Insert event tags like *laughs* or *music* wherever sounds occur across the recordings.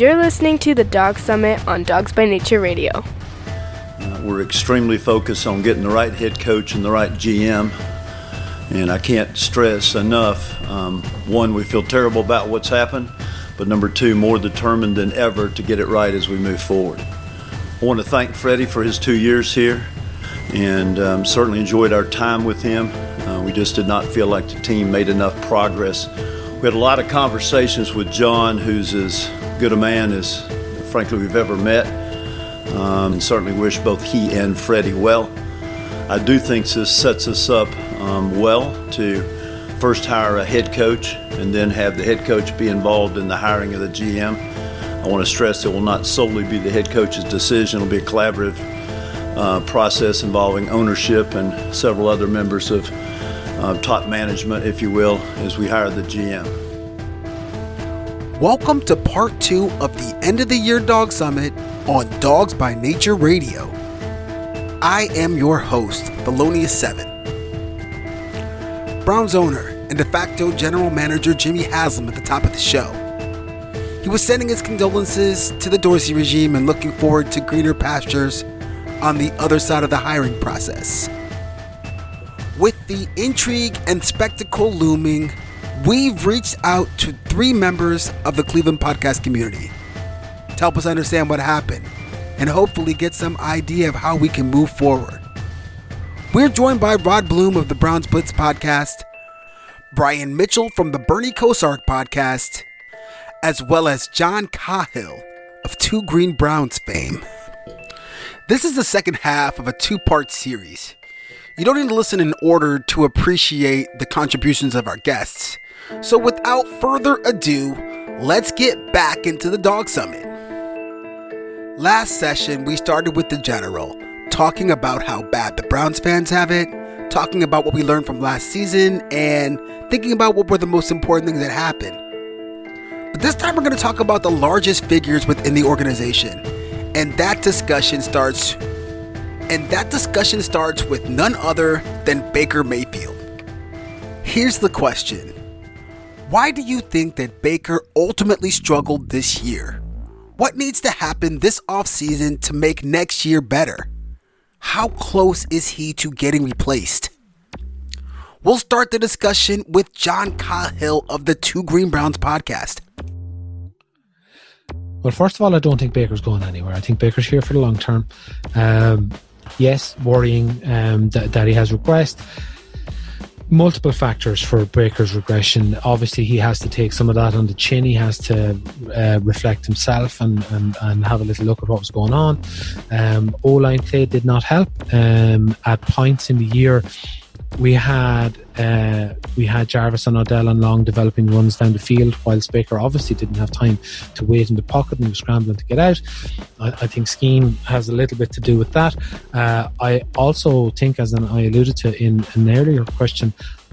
You're listening to the Dawg Summit on Dawgs by Nature Radio. We're extremely focused on getting the right head coach and the right GM. And I can't stress enough um, one, we feel terrible about what's happened, but number two, more determined than ever to get it right as we move forward. I want to thank Freddie for his two years here and um, certainly enjoyed our time with him. Uh, we just did not feel like the team made enough progress. We had a lot of conversations with John, who's as good a man as, frankly, we've ever met. Um, and certainly wish both he and Freddie well. I do think this sets us up um, well to first hire a head coach and then have the head coach be involved in the hiring of the GM. I want to stress it will not solely be the head coach's decision, it'll be a collaborative uh, process involving ownership and several other members of uh, top management, if you will, as we hire the GM. Welcome to part two of the end of the year dawg summit on Dawgs by Nature Radio. I am your host, Thelonious7. Browns owner and de facto general manager Jimmy Haslam at the top of the show. He was sending his condolences to the Dorsey regime and looking forward to greener pastures on the other side of the hiring process. With the intrigue and spectacle looming, we've reached out to three members of the Cleveland podcast community to help us understand what happened and hopefully get some idea of how we can move forward. We're joined by Rod Bloom of the Browns Blitz podcast, Brian Mitchell from the Bernie Kosar podcast, as well as John Cahill of Two Green Browns fame. This is the second half of a two part series. You don't need to listen in order to appreciate the contributions of our guests. So, without further ado, let's get back into the Dawg Summit. Last session, we started with the general, talking about how bad the Browns fans have it, talking about what we learned from last season, and thinking about what were the most important things that happened. But this time, we're going to talk about the largest figures within the organization. And that discussion starts and that discussion starts with none other than Baker Mayfield. Here's the question Why do you think that Baker ultimately struggled this year? What needs to happen this offseason to make next year better? How close is he to getting replaced? We'll start the discussion with John Cahill of the Two Green Browns podcast. Well, first of all, I don't think Baker's going anywhere. I think Baker's here for the long term. Um, yes, worrying um, that, that he has regressed. Multiple factors for Baker's regression. Obviously, he has to take some of that on the chin. He has to uh, reflect himself and, and, and have a little look at what was going on. Um, O line play did not help. Um, at points in the year, we had uh, we had Jarvis and Odell on long developing runs down the field, whilst Baker obviously didn't have time to wait in the pocket and was scrambling to get out. I, I think scheme has a little bit to do with that. Uh, I also think, as I alluded to in an earlier question,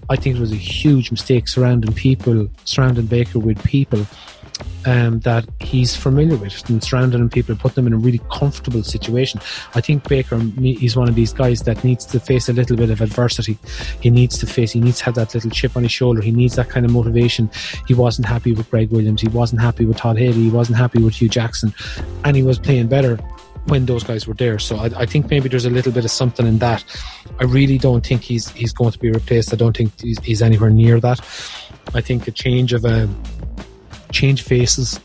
I think it was a huge mistake surrounding people, surrounding Baker with people um, that he's familiar with and surrounding people and put them in a really comfortable situation. I think Baker is one of these guys that needs to face a little bit of adversity. He needs to face, he needs to have that little chip on his shoulder. He needs that kind of motivation. He wasn't happy with Gregg Williams. He wasn't happy with Todd Haley. He wasn't happy with Hue Jackson. And he was playing better when those guys were there. So I, I, think maybe there's a little bit of something in that. I really don't think he's he's going to be replaced. I don't think he's, he's anywhere near that. I think a change of a change faces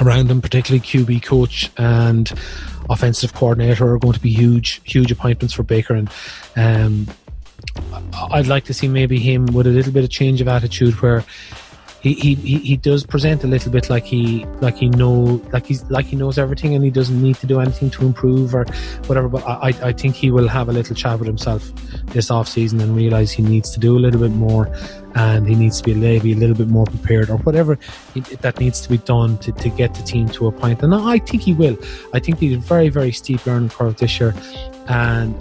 around him, particularly QB coach and offensive coordinator are going to be huge, huge appointments for Baker. And um, I'd like to see maybe him with a little bit of change of attitude where he, he, he does present a little bit like he like he know like he's like he knows everything and he doesn't need to do anything to improve or whatever. But I, I think he will have a little chat with himself this off season and realize he needs to do a little bit more and he needs to be maybe a little bit more prepared or whatever that needs to be done to, to get the team to a point. And I think he will. I think he's a very, very steep learning curve this year. And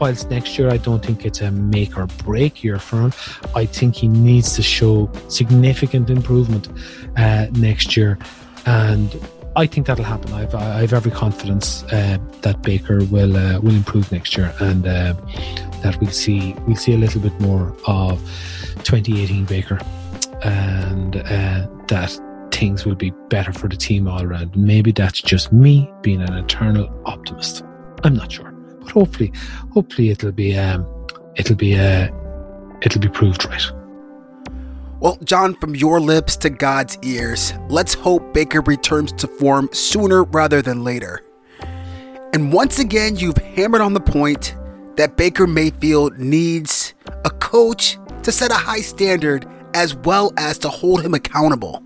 whilst next year I don't think it's a make or break year for him, I think he needs to show significant improvement uh, next year. And I think that'll happen. I've I have every confidence uh, that Baker will uh, will improve next year, and uh, that we'll see we'll see a little bit more of 2018 Baker, and uh, that things will be better for the team all around. Maybe that's just me being an eternal optimist. I'm not sure, hopefully, hopefully it'll be um, it'll be uh, it'll be proved right. Well, John, from your lips to God's ears, let's hope Baker returns to form sooner rather than later. And once again, you've hammered on the point that Baker Mayfield needs a coach to set a high standard as well as to hold him accountable.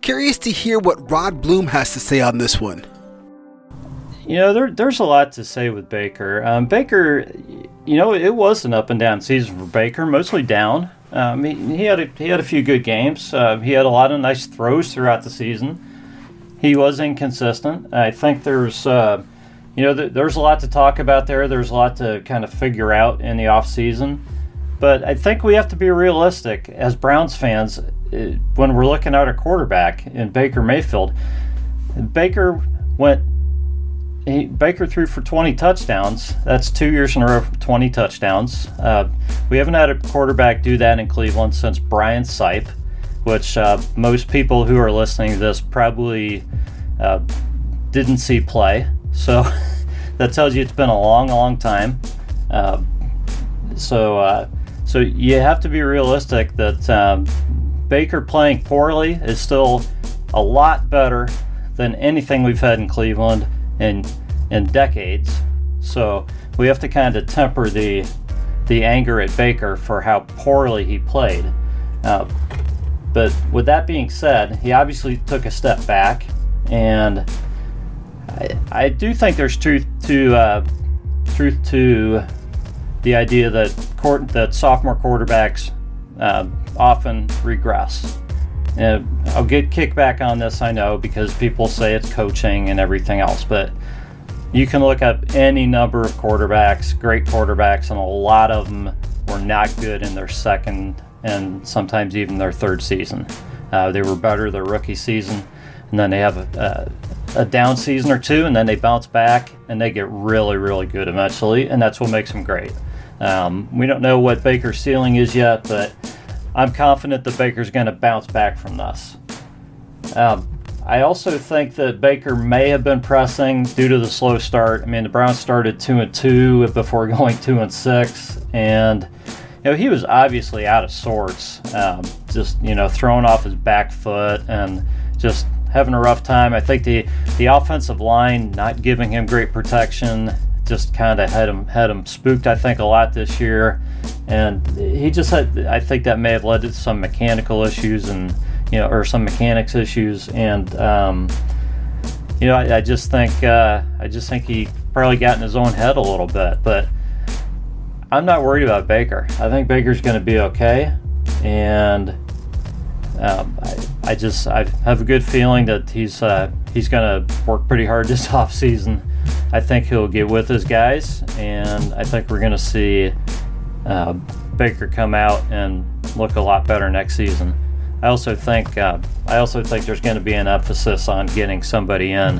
Curious to hear what Rod Bloom has to say on this one. You know, there, there's a lot to say with Baker. Um, Baker, you know, it was an up and down season for Baker, mostly down. Um, he, he, had a, he had a few good games. Uh, he had a lot of nice throws throughout the season. He was inconsistent. I think there's, uh, you know, th- there's a lot to talk about there. There's a lot to kind of figure out in the off season. But I think we have to be realistic as Browns fans uh, when we're looking at a quarterback in Baker Mayfield. Baker went he, Baker threw for 20 touchdowns. That's two years in a row for 20 touchdowns. Uh, we haven't had a quarterback do that in Cleveland since Brian Sipe, which uh, most people who are listening to this probably uh, didn't see play. So *laughs* that tells you it's been a long, long time. Uh, so, uh, so you have to be realistic that um, Baker playing poorly is still a lot better than anything we've had in Cleveland in in decades. So we have to kind of temper the the anger at Baker for how poorly he played. Uh, but with that being said, he obviously took a step back, and I, I do think there's truth to uh, truth to the idea that court, that sophomore quarterbacks uh, often regress. And I'll get kickback on this, I know, because people say it's coaching and everything else, but you can look up any number of quarterbacks, great quarterbacks, and a lot of them were not good in their second and sometimes even their third season. Uh, they were better their rookie season, and then they have a, a, down season or two, and then they bounce back and they get really, really good eventually, and that's what makes them great. Um, we don't know what Baker's ceiling is yet, but I'm confident that Baker's going to bounce back from this. Um, I also think that Baker may have been pressing due to the slow start. I mean, the Browns started two and two before *laughs* going two and six, and you know he was obviously out of sorts. Um, just you know throwing off his back foot and just having a rough time. I think the the offensive line not giving him great protection just kind of had him had him spooked. I think a lot this year, and he just had. I think that may have led to some mechanical issues and you know, or some mechanics issues, and um, you know, I, I just think uh, I just think he probably got in his own head a little bit, but. I'm not worried about Baker. I think Baker's going to be okay, and um, I, I, just I have a good feeling that he's uh, he's going to work pretty hard this *laughs* off season I think he'll get with his guys, and I think we're going to see uh, Baker come out and look a lot better next season. I also think uh, I also think there's going to be an emphasis on getting somebody in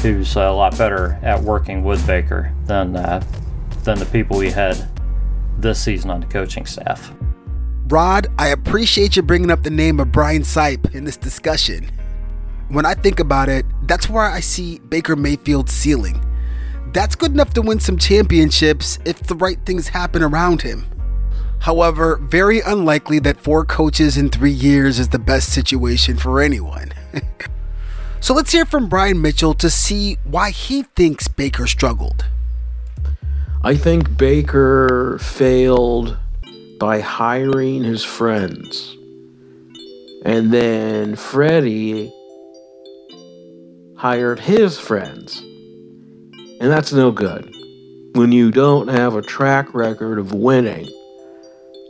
who's a lot better at working with Baker than uh, than the people we had this season on the coaching staff. Rod, I appreciate you bringing up the name of Brian Sipe in this discussion when I think about it, that's where I see Baker Mayfield's ceiling. That's good enough to win some championships if the right things happen around him. However, very unlikely that four coaches in three years is the best situation for anyone. *laughs* so let's hear from Brian Mitchell to see why he thinks Baker struggled. I think Baker failed by hiring his friends. And then Freddie hired his friends. And that's no good. When you don't have a track record of winning,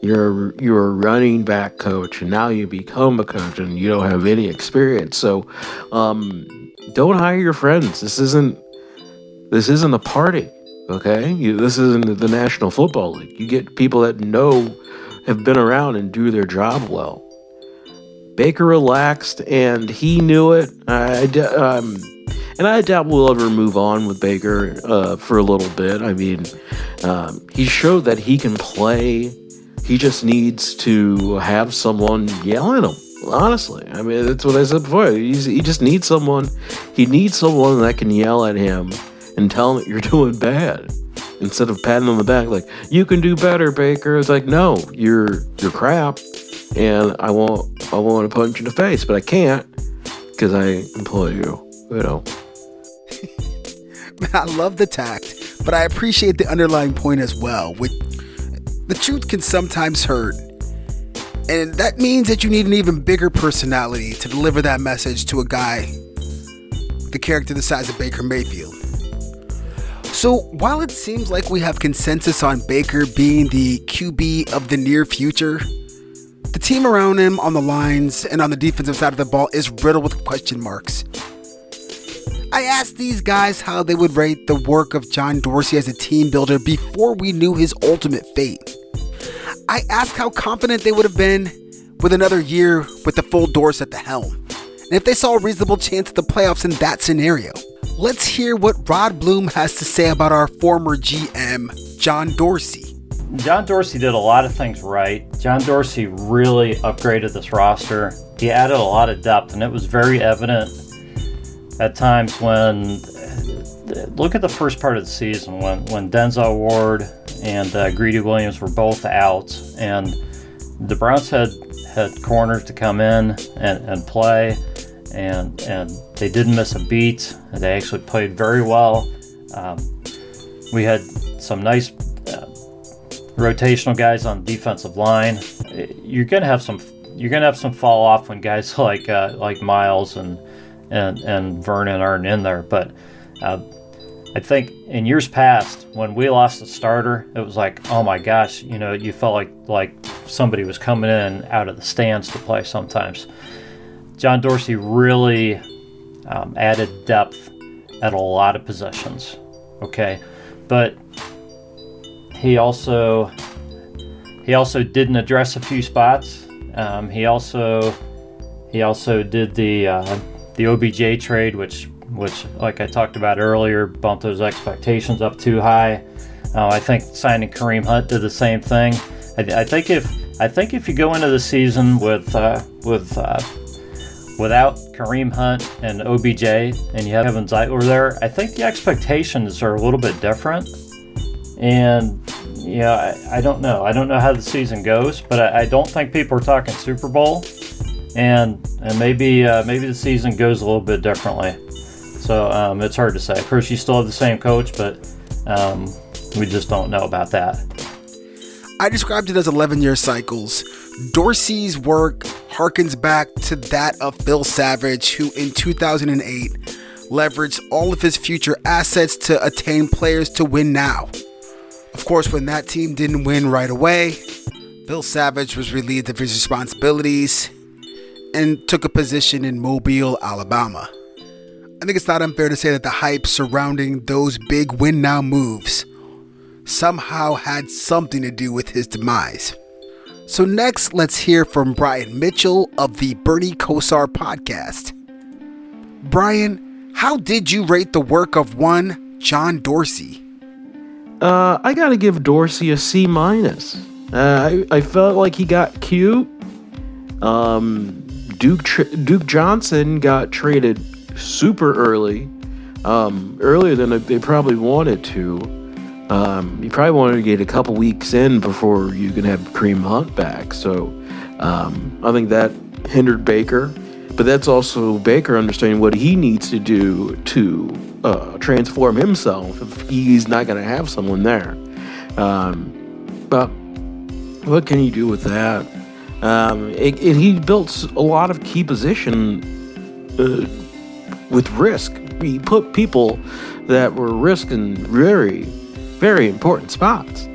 you're you're a running back coach and now you become a coach and you don't have any experience. So um, don't hire your friends. This isn't this isn't a party. Okay? You, this isn't the National Football League. You get people that know have been around and do their job well. Baker relaxed, and he knew it. I, um, and I doubt we'll ever move on with Baker uh, for a little bit. I mean, um, he showed that he can play. He just needs to have someone yell at him. Honestly, I mean that's what I said before. He's, he just needs someone. He needs someone that can yell at him and tell him you're *laughs* doing bad instead of patting on the back like you can do better, Baker. It's like no, you're you're crap, and I want I want to punch you in the face, but I can't because I employ you. You know. *laughs* I love the tact, but I appreciate the underlying point as well. With the truth can sometimes hurt, and that means that you need an even bigger personality to deliver that message to a guy, the character the size of Baker Mayfield. So, while it seems like we have consensus on Baker being the QB of the near future, the team around him on the lines and on the defensive side of the ball is riddled with question marks. I asked these guys how they would rate the work of John Dorsey as a team builder before we knew his ultimate fate. I asked how confident they would have been with another year with the full Dorsey at the helm, and if they saw a reasonable chance at the playoffs in that scenario. Let's hear what Rod Bloom has to say about our former GM, John Dorsey. John Dorsey did a lot of things right. John Dorsey really upgraded this roster. He added a lot of depth, and it was very evident at times when look at the first part of the season when when Denzel Ward and uh, Greedy Williams were both out, and the Browns had had corners to come in and, and play, and and they didn't miss a beat. They actually played very well. Um, we had some nice rotational guys on defensive line. You're gonna have some you're gonna have some fall off when guys *laughs* like uh, like Myles and and and Vernon aren't in there. But uh, I think in years past, when we lost a starter, it was like, oh my gosh, you know, you felt like like somebody was coming in out of the stands to play. Sometimes John Dorsey really um, added depth at a lot of positions. Okay, but he also he also didn't address a few spots. Um, he also he also did the uh, the OBJ trade, which which like I talked about earlier, bumped those expectations up too high. Uh, I think signing Kareem Hunt did the same thing. I, I, think if I think if you go into the season with uh, with uh, without Kareem Hunt and OBJ and you have Kevin Zeitler there, I think the expectations are a little bit different. And yeah, I, I don't know. I don't know how the season goes, but I, I don't think people are talking Super Bowl and and maybe uh, maybe the season goes a little bit differently. So um, it's hard to say. Of course, you still have the same coach, but um, we just don't know about that. I described it as 11 year cycles. Dorsey's work harkens back to that of Phil Savage, who in 2008 leveraged all of his future assets to attain players to win now. Of course, when that team didn't win right away, Phil Savage was relieved of his responsibilities and took a position in Mobile, Alabama. I think it's not unfair to say that the hype surrounding those big win now moves somehow had something to do with his demise. So, next, let's hear from Brian Mitchell of the Bernie Kosar podcast. Brian, how did you rate the work of one John Dorsey? Uh, I gotta give Dorsey a C minus. Uh, I, I felt like he got cute. Um, Duke Duke Johnson got traded super early, um, earlier than they probably wanted to. Um, you probably wanted to get a couple weeks in before you can have Kareem Hunt back. So um, I think that hindered Baker, but that's also Baker understanding what he needs to do to uh, transform himself if he's not going to have someone there. Um, but what can you do with that? Um, it, he built a lot of key position uh, with risk. He put people that were risk in very, very important spots.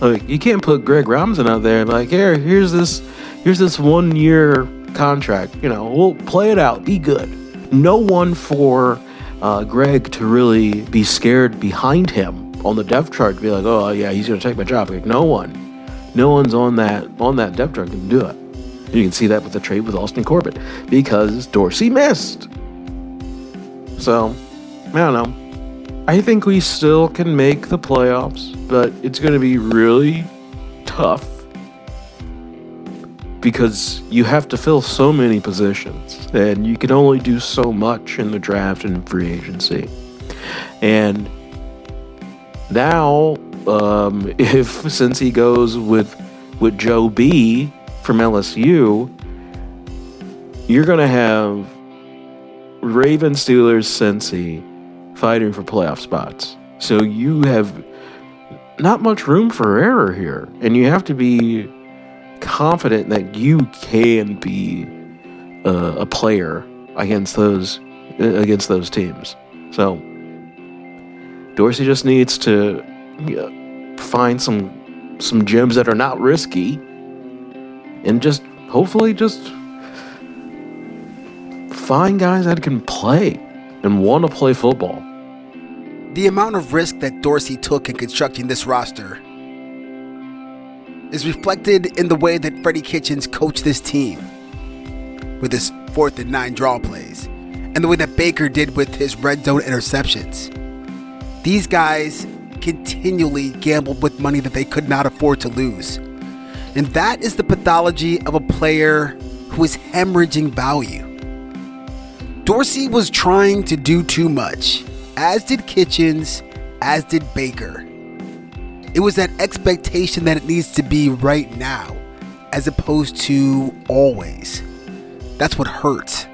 Like you can't put Greg Robinson out there like, here, here's this, here's this one year contract. You know, we'll play it out, be good. No one for uh, Greg to really be scared behind him on the depth chart to be like, oh yeah, he's gonna take my job. Like no one. No one's on that on that depth chart can do it. You can see that with the trade with Austin Corbett because Dorsey missed. So, I don't know. I think we still can make the playoffs, but it's going to be really tough. Because you have to fill so many positions and you can only do so much in the draft and free agency. And now, um, *laughs* if since he goes with with Joe B from LSU, you're gonna have Raven Steelers Cincy fighting for playoff spots. So you have not much room for error here, and you have to be confident that you can be uh, a player against those against those teams. So Dorsey just needs to find some some gems that are not risky, and just hopefully just find guys that can play and want to play football. The amount of risk that Dorsey took in constructing this roster is reflected in the way that Freddie Kitchens coached this team with his fourth and nine draw plays, and the way that Baker did with his red zone interceptions. These guys continually gambled with money that they could not afford to lose. And that is the pathology of a player who is hemorrhaging value. Dorsey was trying to do too much as did Kitchens, as did Baker. It was that expectation that it needs to be right now, as opposed to always. That's what hurts.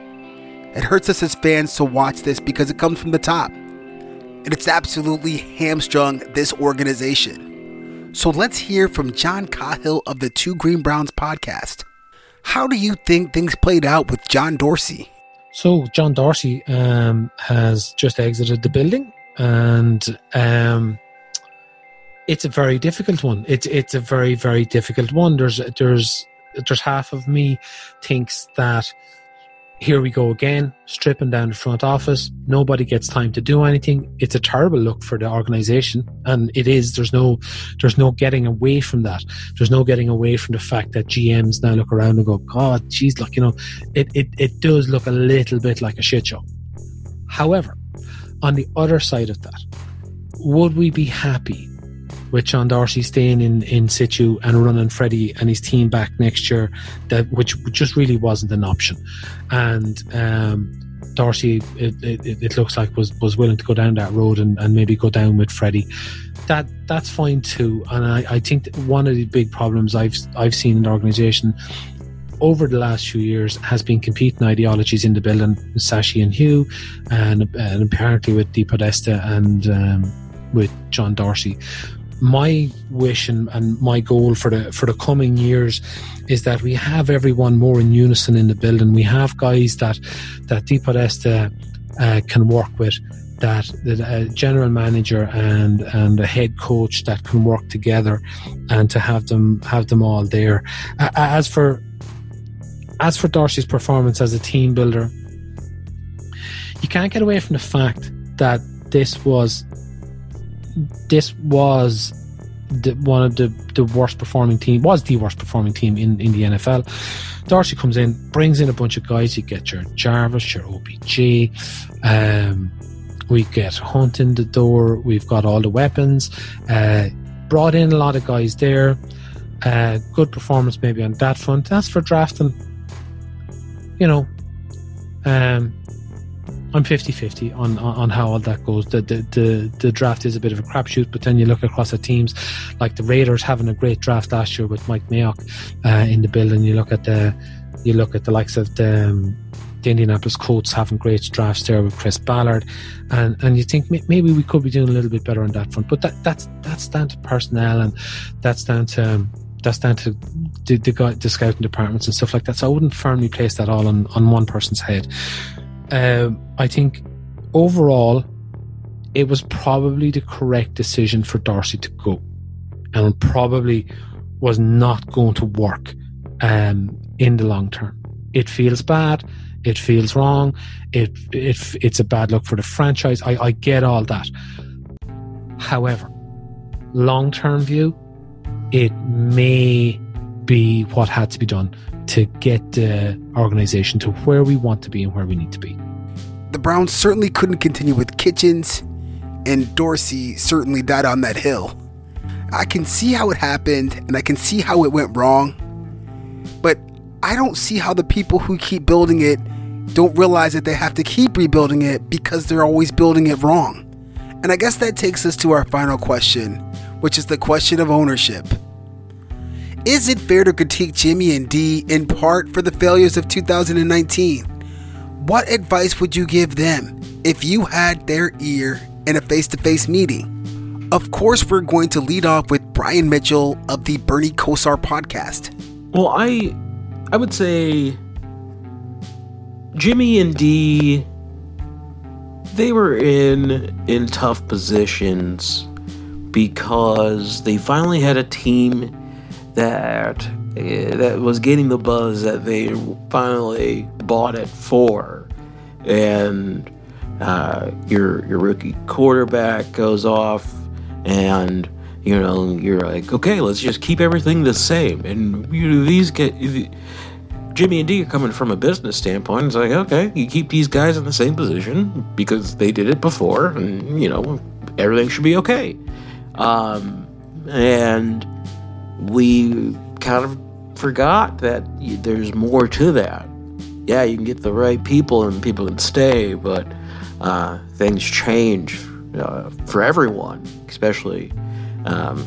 It hurts us as fans to watch this because it comes from the top. And it's absolutely hamstrung this organization. So let's hear from John Cahill of the Two Green Browns podcast. How do you think things played out with John Dorsey? So John Dorsey um, has just exited the building, and um, it's a very difficult one. It's it's a very very difficult one. There's there's there's half of me thinks that here we go again, stripping down the front office. Nobody gets time to do anything. It's a terrible look for the organization, and it is. There's no, there's no getting away from that. There's no getting away from the fact that GMs now look around and go, "God, geez, look, you know, it it it does look a little bit like a shit show." However, on the other side of that, would we be happy with John Dorsey staying in, in situ and running Freddie and his team back next year, that which just really wasn't an option. And um, Dorsey, it, it, it, looks like was was willing to go down that road and, and maybe go down with Freddie. That that's fine too. And I, I think one of the big problems I've I've seen in the organisation over the last few years has been competing ideologies in the building, Sashi and Hue, and, and apparently with DePodesta and um, with John Dorsey my wish and, and my goal for the for the coming years is that we have everyone more in unison in the building. We have guys that that DePodesta uh, can work with, that the uh, general manager and and a head coach that can work together, and to have them have them all there. Uh, as for as for Dorsey's performance as a team builder, you can't get away from the fact that this was this was the, one of the, the worst performing team was the worst performing team in, in the NFL. Dorsey comes in, brings in a bunch of guys. You get your Jarvis, your OBJ. Um, we get Hunt in the door. We've got all the weapons. Uh, brought in a lot of guys there. Uh, good performance maybe on that front. As for drafting, you know, um, I'm 50-50 on, on how all that goes. The, the, the the draft is a bit of a crapshoot, but then you look across at teams like the Raiders having a great draft last year with Mike Mayock uh, in the building. You look at the you look at the likes of the, um, the Indianapolis Colts having great drafts there with Chris Ballard, and and you think maybe we could be doing a little bit better on that front. But that that's that's down to personnel and that's down to um, that's down to the, the, the scouting departments and stuff like that. So I wouldn't firmly place that all on, on one person's head um, I think overall, it was probably the correct decision for Dorsey to go, and probably was not going to work um, in the long term. It feels bad. It feels wrong. It, it it's a bad look for the franchise. I, I get all that. However, long term view, it may be what had to be done to get the organization to where we want to be and where we need to be. The Browns certainly couldn't continue with Kitchens, and Dorsey certainly died on that hill. I can see how it happened and I can see how it went wrong, but I don't see how the people who keep building it don't realize that they have to keep rebuilding it because they're always building it wrong. And I guess that takes us to our final question, which is the question of ownership. Is it fair to critique Jimmy and Dee in part for the failures of 2019? What advice would you give them if you had their ear in a face to face meeting? Of course, we're going to lead off with Brian Mitchell of the Bernie Kosar podcast. Well, I I would say Jimmy and Dee they were in in tough positions because they finally had a team that uh, that was getting the buzz that they finally bought it for, and uh, your your rookie quarterback goes off, and you know you're like, okay, let's just keep everything the same, and you know, these get. Jimmy and Dee are coming from a business standpoint. It's like, okay, you keep these guys in the same position because they did it before, and you know everything should be okay. Um, and we kind of forgot that there's more to that. Yeah, you can get the right people and people can stay, but uh, things change uh, for everyone, especially um,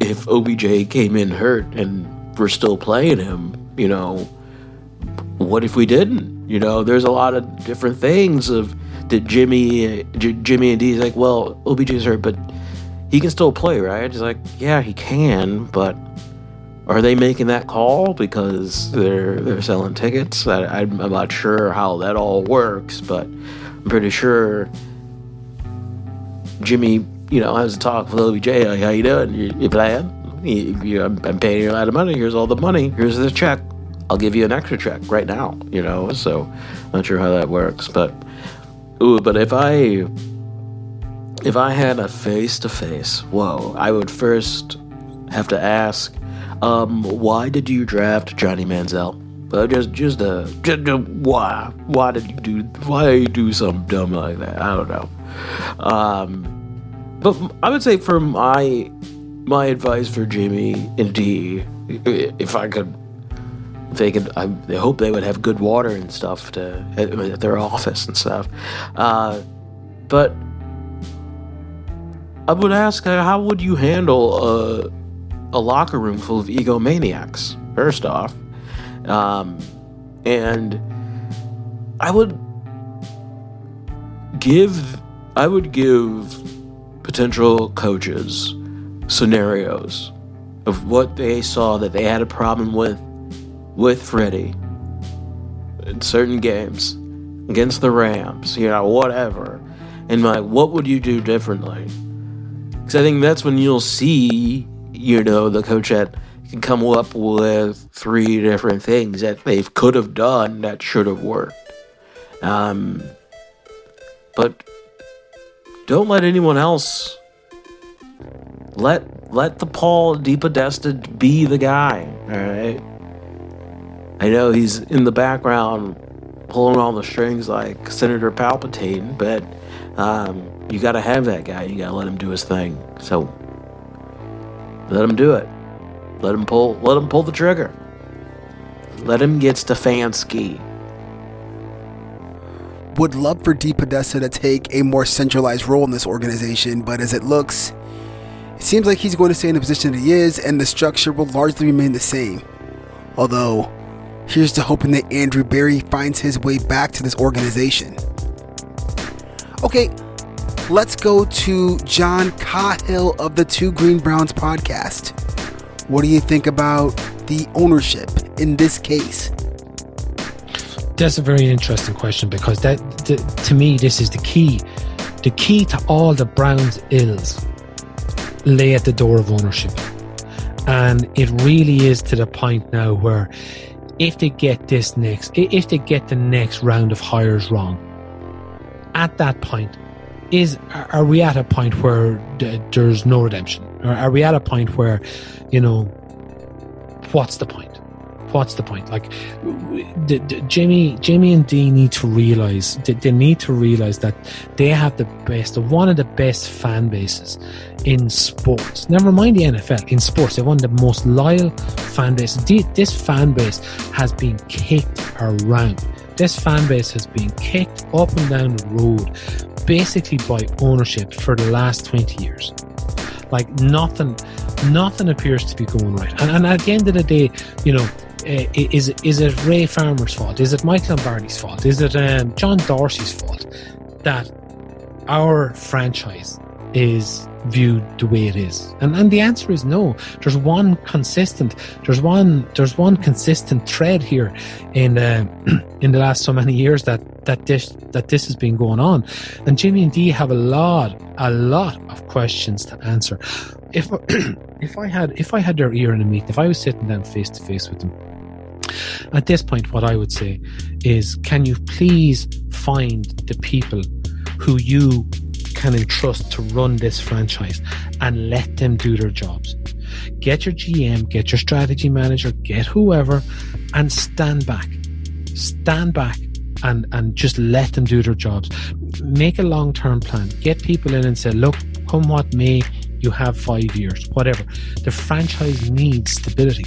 if OBJ came in hurt and we're still playing him. You know, what if we didn't? You know, there's a lot of different things of did Jimmy, J- Jimmy and Dee's like, well, OBJ's hurt, but he can still play, right? He's like, yeah, he can, but are they making that call because they're they're selling tickets? I, am not sure how that all works, but I'm pretty sure Jimmy, you know, has a talk with OBJ. Like, how you doing? You, you playing? You, you, I'm, I'm paying you a lot of money. Here's all the money. Here's the check. I'll give you an extra check right now. You know, so I'm not sure how that works, but ooh, but if I if I had a face to face, whoa, I would first have to ask, um, why did you draft Johnny Manziel? Uh, just, just, uh, just, why? Why did you do? Why you do something dumb like that? I don't know. Um, but I would say for my my advice for Jimmy and Dee, if I could, if they could, I, hope they would have good water and stuff to at their office and stuff. Uh, but I would ask, uh, how would you handle a, a locker room full of egomaniacs? First off, um, and I would give, I would give potential coaches scenarios of what they saw that they had a problem with with Freddie in certain games against the Rams, you know, whatever. And like, what would you do differently? Because I think that's when you'll see, you know, the coach that can come up with three different things that they could have done that should have worked. Um, but don't let anyone else let let the Paul DePodesta be the guy. All right. I know he's in the background pulling all the strings like Senator Palpatine, but um, you got to have that guy. You got to let him do his thing. So let him do it. Let him pull. Let him pull the trigger. Let him get Stefanski. Would love for DePodesta to take a more centralized role in this organization, but as it looks, it seems like he's going to stay in the position that he is, and the structure will largely remain the same. Although, here's to hoping that Andrew Berry finds his way back to this organization. Okay, let's go to John Cahill of the Two Green Browns podcast. What do you think about the ownership in this case? That's a very interesting question because that, the, to me, this is the key. The key to all the Browns' ills lay at the door of ownership, and it really is to the point now where, if they get this next, if they get the next round of hires wrong, at that point, is are we at a point where there's no redemption or are we at a point where you know what's the point what's the point? Like, the, the, Jimmy, Jimmy and Dee need to realize they, they need to realize that they have the best, one of the best fan bases in sports. Never mind the NFL in sports. They're one of the most loyal fan bases. This fan base has been kicked around. This fan base has been kicked up and down the road, basically by ownership for the last twenty years. Like nothing, nothing appears to be going right. And, and at the end of the day, you know, uh, is is it Ray Farmer's fault? Is it Mike Lombardi's fault? Is it um, John Dorsey's fault that our franchise is viewed the way it is? And and the answer is no. There's one consistent. There's one. There's one consistent thread here in uh, *clears throat* in the last so many years that that this that this has been going on, and Jimmy and Dee have a lot a lot of questions to answer. If *clears throat* if I had if I had their ear in a meeting, if I was sitting down face to face with them, at this point, what I would say is, can you please find the people who you can entrust to run this franchise and let them do their jobs? Get your GM, get your strategy manager, get whoever, and stand back. Stand back and, and just let them do their jobs. Make a long term plan. Get people in and say, look, come what may, you have five years, whatever. The franchise needs stability.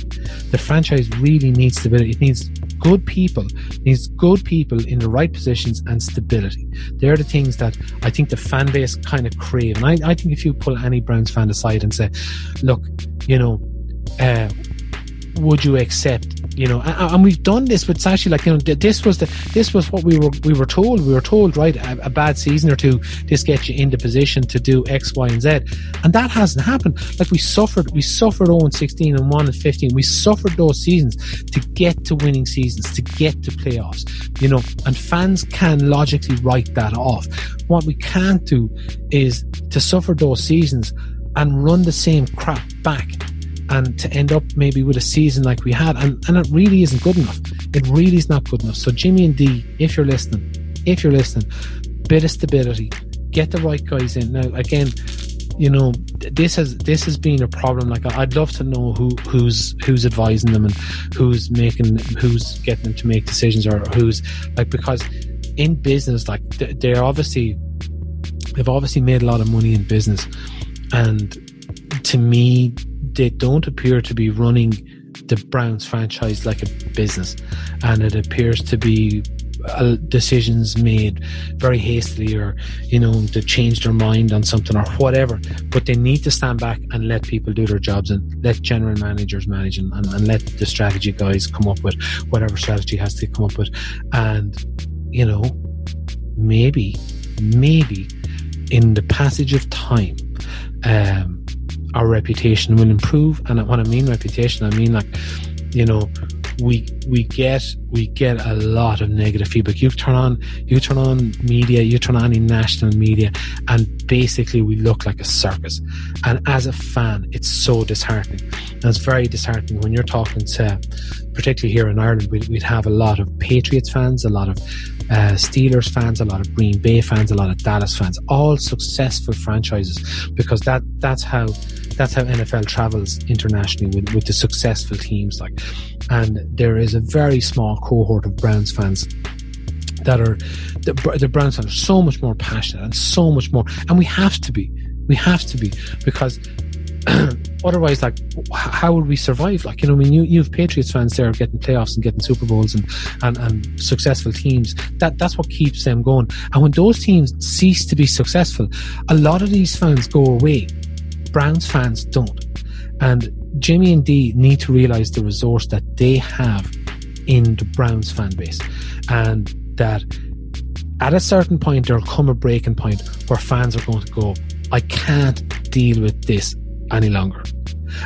The franchise really needs stability. It needs good people, needs good people in the right positions and stability. They're the things that I think the fan base kind of crave. And I, I think if you pull any Browns fan aside and say, look, you know, uh, would you accept you know? And, and, we've done this but it's actually like you know this was the this was what we were we were told. We were told right a, a bad season or two this gets you into position to do x y and z. And that hasn't happened. Like we suffered we suffered 0 and 16 and 1 and 15 we suffered those seasons to get to winning seasons to get to playoffs you know? And fans can logically write that off. What we can't do is to suffer those seasons and run the same crap back and to end up maybe with a season like we had, and, and it really isn't good enough. It really is not good enough. So, Jimmy and Dee, if you're listening, if you're listening, bit of stability, get the right guys in. Now, again, you know, this has this has been a problem. Like, I'd love to know who who's who's advising them and who's making who's getting them to make decisions or who's like because in business, like they're obviously they've obviously made a lot of money in business, and to me they don't appear to be running the Browns franchise like a business, and it appears to be uh, decisions made very hastily or you know to change their mind on something or whatever. But they need to stand back and let people do their jobs and let general managers manage and, and, and let the strategy guys come up with whatever strategy has to come up with. And you know maybe maybe in the passage of time um, our reputation will improve. And when I mean reputation, I mean like, you know, we we get we get a lot of negative feedback. You turn on you turn on media, you turn on any national media, and basically we look like a circus. And as a fan, it's so disheartening. And it's very disheartening when you're talking to, particularly here in Ireland, we'd, we'd have a lot of Patriots fans, a lot of uh, Steelers fans, a lot of Green Bay fans, a lot of Dallas fans, all successful franchises because that that's how that's how NFL travels internationally with, with the successful teams. Like, and there is a very small cohort of Browns fans that are the, the Browns fans are so much more passionate and so much more, and we have to be. We have to be because *clears throat* otherwise, like, how would we survive? Like, you know, I mean, you, you have Patriots fans there getting playoffs and getting Super Bowls and, and, and successful teams. That That's what keeps them going. And when those teams cease to be successful, a lot of these fans go away Browns fans don't. And Jimmy and Dee need to realize the resource that they have in the Browns fan base. And that at a certain point, there'll come a breaking point where fans are going to go, I can't deal with this any longer.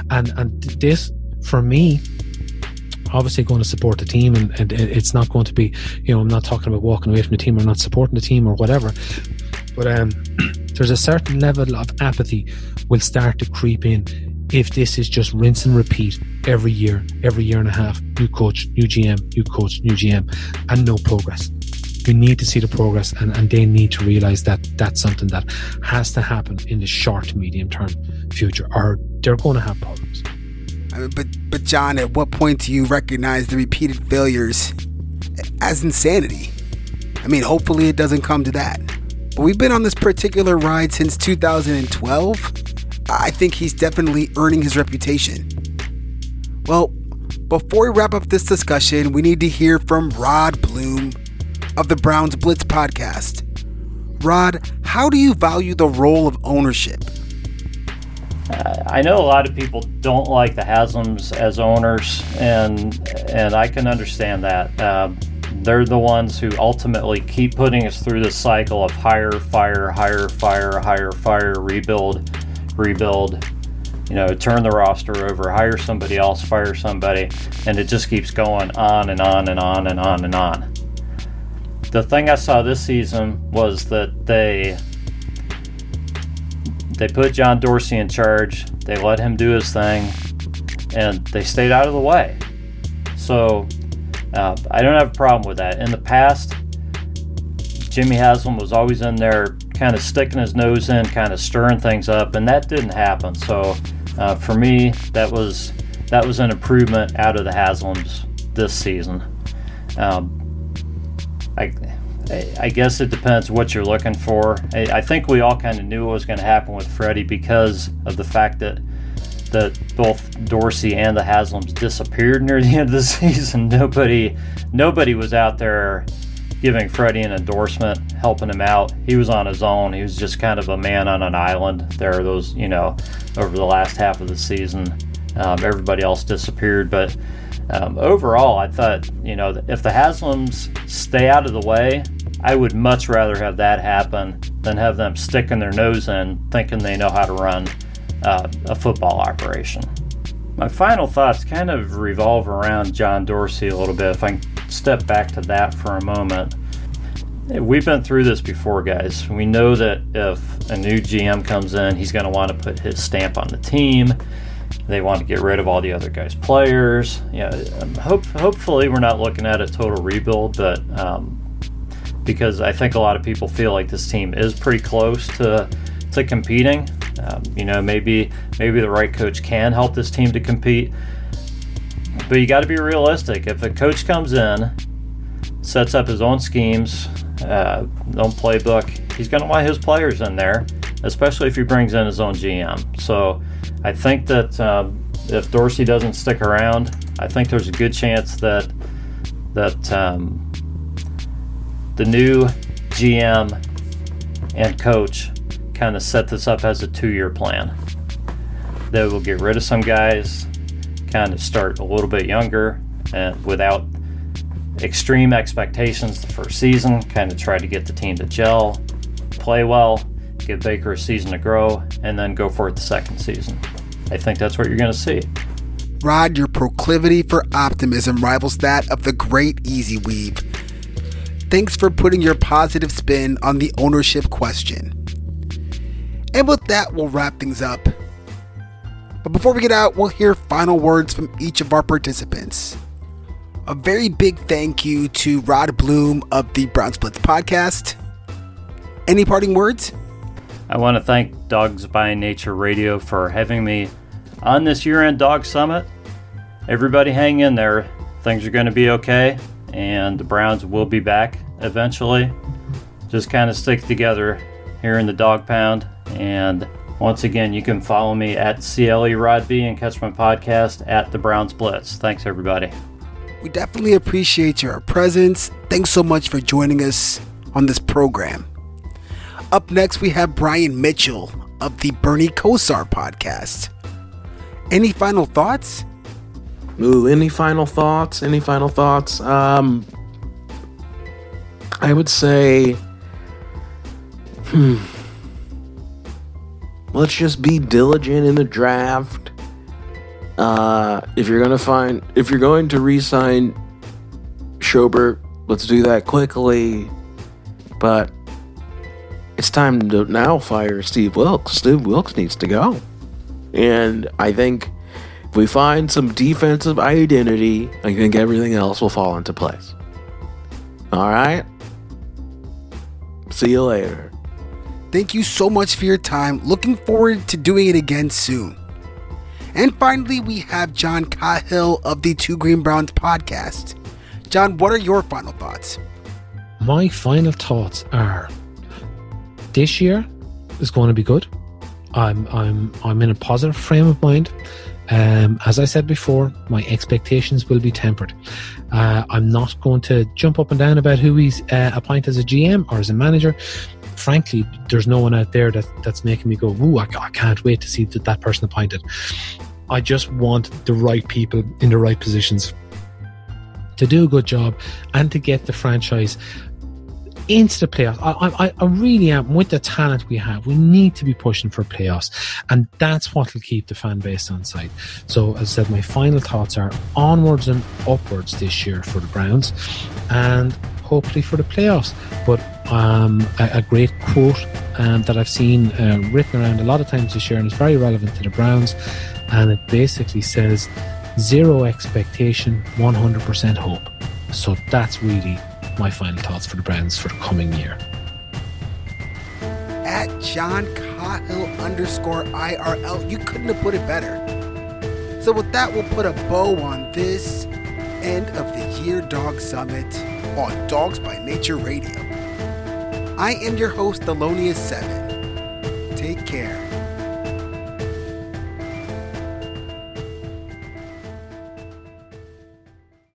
And, and this, for me, obviously going to support the team and, and, it's not going to be you know i'm not talking about walking away from the team or not supporting the team or whatever but um, *clears throat* there's a certain level of apathy will start to creep in if this is just rinse and repeat every year, every year and a half. New coach, new GM, new coach, new GM, and no progress. We need to see the progress, and, and they need to realize that that's something that has to happen in the short medium term future, or they're going to have problems. I mean, but but John, at what point do you recognize the repeated failures as insanity? I mean, hopefully it doesn't come to that. But we've been on this particular ride since 2012. I think he's definitely earning his reputation. Well, before we wrap up this discussion, we need to hear from Rod Bloom of the Browns Blitz podcast. Rod, how do you value the role of ownership? Uh, I know a lot of people don't like the Haslams as owners, and and I can understand that. Uh, they're the ones who ultimately keep putting us through this cycle of hire, fire, hire, fire, hire, fire, rebuild, rebuild. You know, turn the roster over, hire somebody else, fire somebody, and it just keeps going on and on and on and on and on. The thing I saw this season was that they they put John Dorsey in charge. They let him do his thing, and they stayed out of the way. So uh, I don't have a problem with that. In the past, Jimmy Haslam was always in there, kind of sticking his nose in, kind of stirring things up, and that didn't happen. So uh, for me, that was that was an improvement out of the Haslams this season. Um, I I guess it depends what you're looking for. I, think we all kind of knew what was going to happen with Freddie because of the fact that that both Dorsey and the Haslams disappeared near the end of the *laughs* season. Nobody nobody was out there giving Freddie an endorsement, helping him out. He was on his own. He was just kind of a man on an island. There, are those you know, over the last half of the season, um, everybody else disappeared, but. Um, overall, I thought, you know, if the Haslams stay out of the way, I would much rather have that happen than have them sticking their nose in thinking they know how to run uh, a football operation. My final thoughts kind of revolve around John Dorsey a little bit. If I can step back to that for a moment. We've been through this before, guys. We know that if a new GM comes in, he's going to want to put his stamp on the team. They want to get rid of all the other guys' players. Yeah, um, hope, hopefully, we're not looking at a total rebuild, but um, because I think a lot of people feel like this team is pretty close to to competing. Um, you know, maybe maybe the right coach can help this team to compete, but you got to be realistic. If a coach comes in, sets up his own schemes, uh, own playbook, he's going to want his players in there, especially if he brings in his own GM. So, I think that um, if Dorsey doesn't stick around, I think there's a good chance that that um, the new GM and coach kind of set this up as a two year plan. They will get rid of some guys, kind of start a little bit younger and without extreme expectations the first season, kind of try to get the team to gel, play well, give Baker a season to grow, and then go for it the second season. I think that's what you're going to see. Rod, your proclivity for optimism rivals that of the great Easy Weave Thanks for putting your positive spin on the ownership question. And with that, we'll wrap things up. But before we get out, we'll hear final words from each of our participants. A very big thank you to Rod Bloom of the Brown Blitz podcast. Any parting words? I want to thank Dawgs by Nature Radio for having me on this year end dawg summit. Everybody hang in there. Things are going to be okay and the Browns will be back eventually. Just kind of stick together here in the Dawg Pound. And once again, you can follow me at CLE Rodby and catch my podcast at the Browns Blitz. Thanks, everybody. We definitely appreciate your presence. Thanks so much for joining us on this program. Up next, we have Brian Mitchell of the Bernie Kosar podcast. Any final thoughts? Ooh, any final thoughts? Any final thoughts? Um, I would say, hmm, let's just be diligent in the draft. Uh, if you're gonna find, if you're going to re-sign Schobert, let's do that quickly. But it's time to now fire Steve Wilks. Steve Wilks needs to go, and I think if we find some defensive identity, I think everything else will fall into place. All right? See you later. Thank you so much for your time. Looking forward to doing it again soon. And finally, we have John Cahill of the Two Green Browns podcast. John, what are your final thoughts? My final thoughts are this year is going to be good. I'm I'm I'm in a positive frame of mind. Um, as I said before, my expectations will be tempered. Uh, I'm not going to jump up and down about who he's uh, appointed as a GM or as a manager. Frankly, there's no one out there that, that's making me go, "Ooh, I, I can't wait to see that, that person appointed." I just want the right people in the right positions to do a good job and to get the franchise into the playoffs. I, I, I really am with the talent we have. We need to be pushing for playoffs, and that's what will keep the fan base on side. So, as I said, my final thoughts are onwards and upwards this year for the Browns, and hopefully for the playoffs. But um, a, a, great quote um, that I've seen uh, written around a lot of times this year, and it's very relevant to the Browns, and it basically says zero expectation, 100% hope. So that's really my final thoughts for the Browns for the coming year. At John Cahill underscore IRL, you couldn't have put it better. So with that, we'll put a bow on this end of the year dawg summit on Dawgs by Nature Radio. I am your host, Thelonious7. Take care.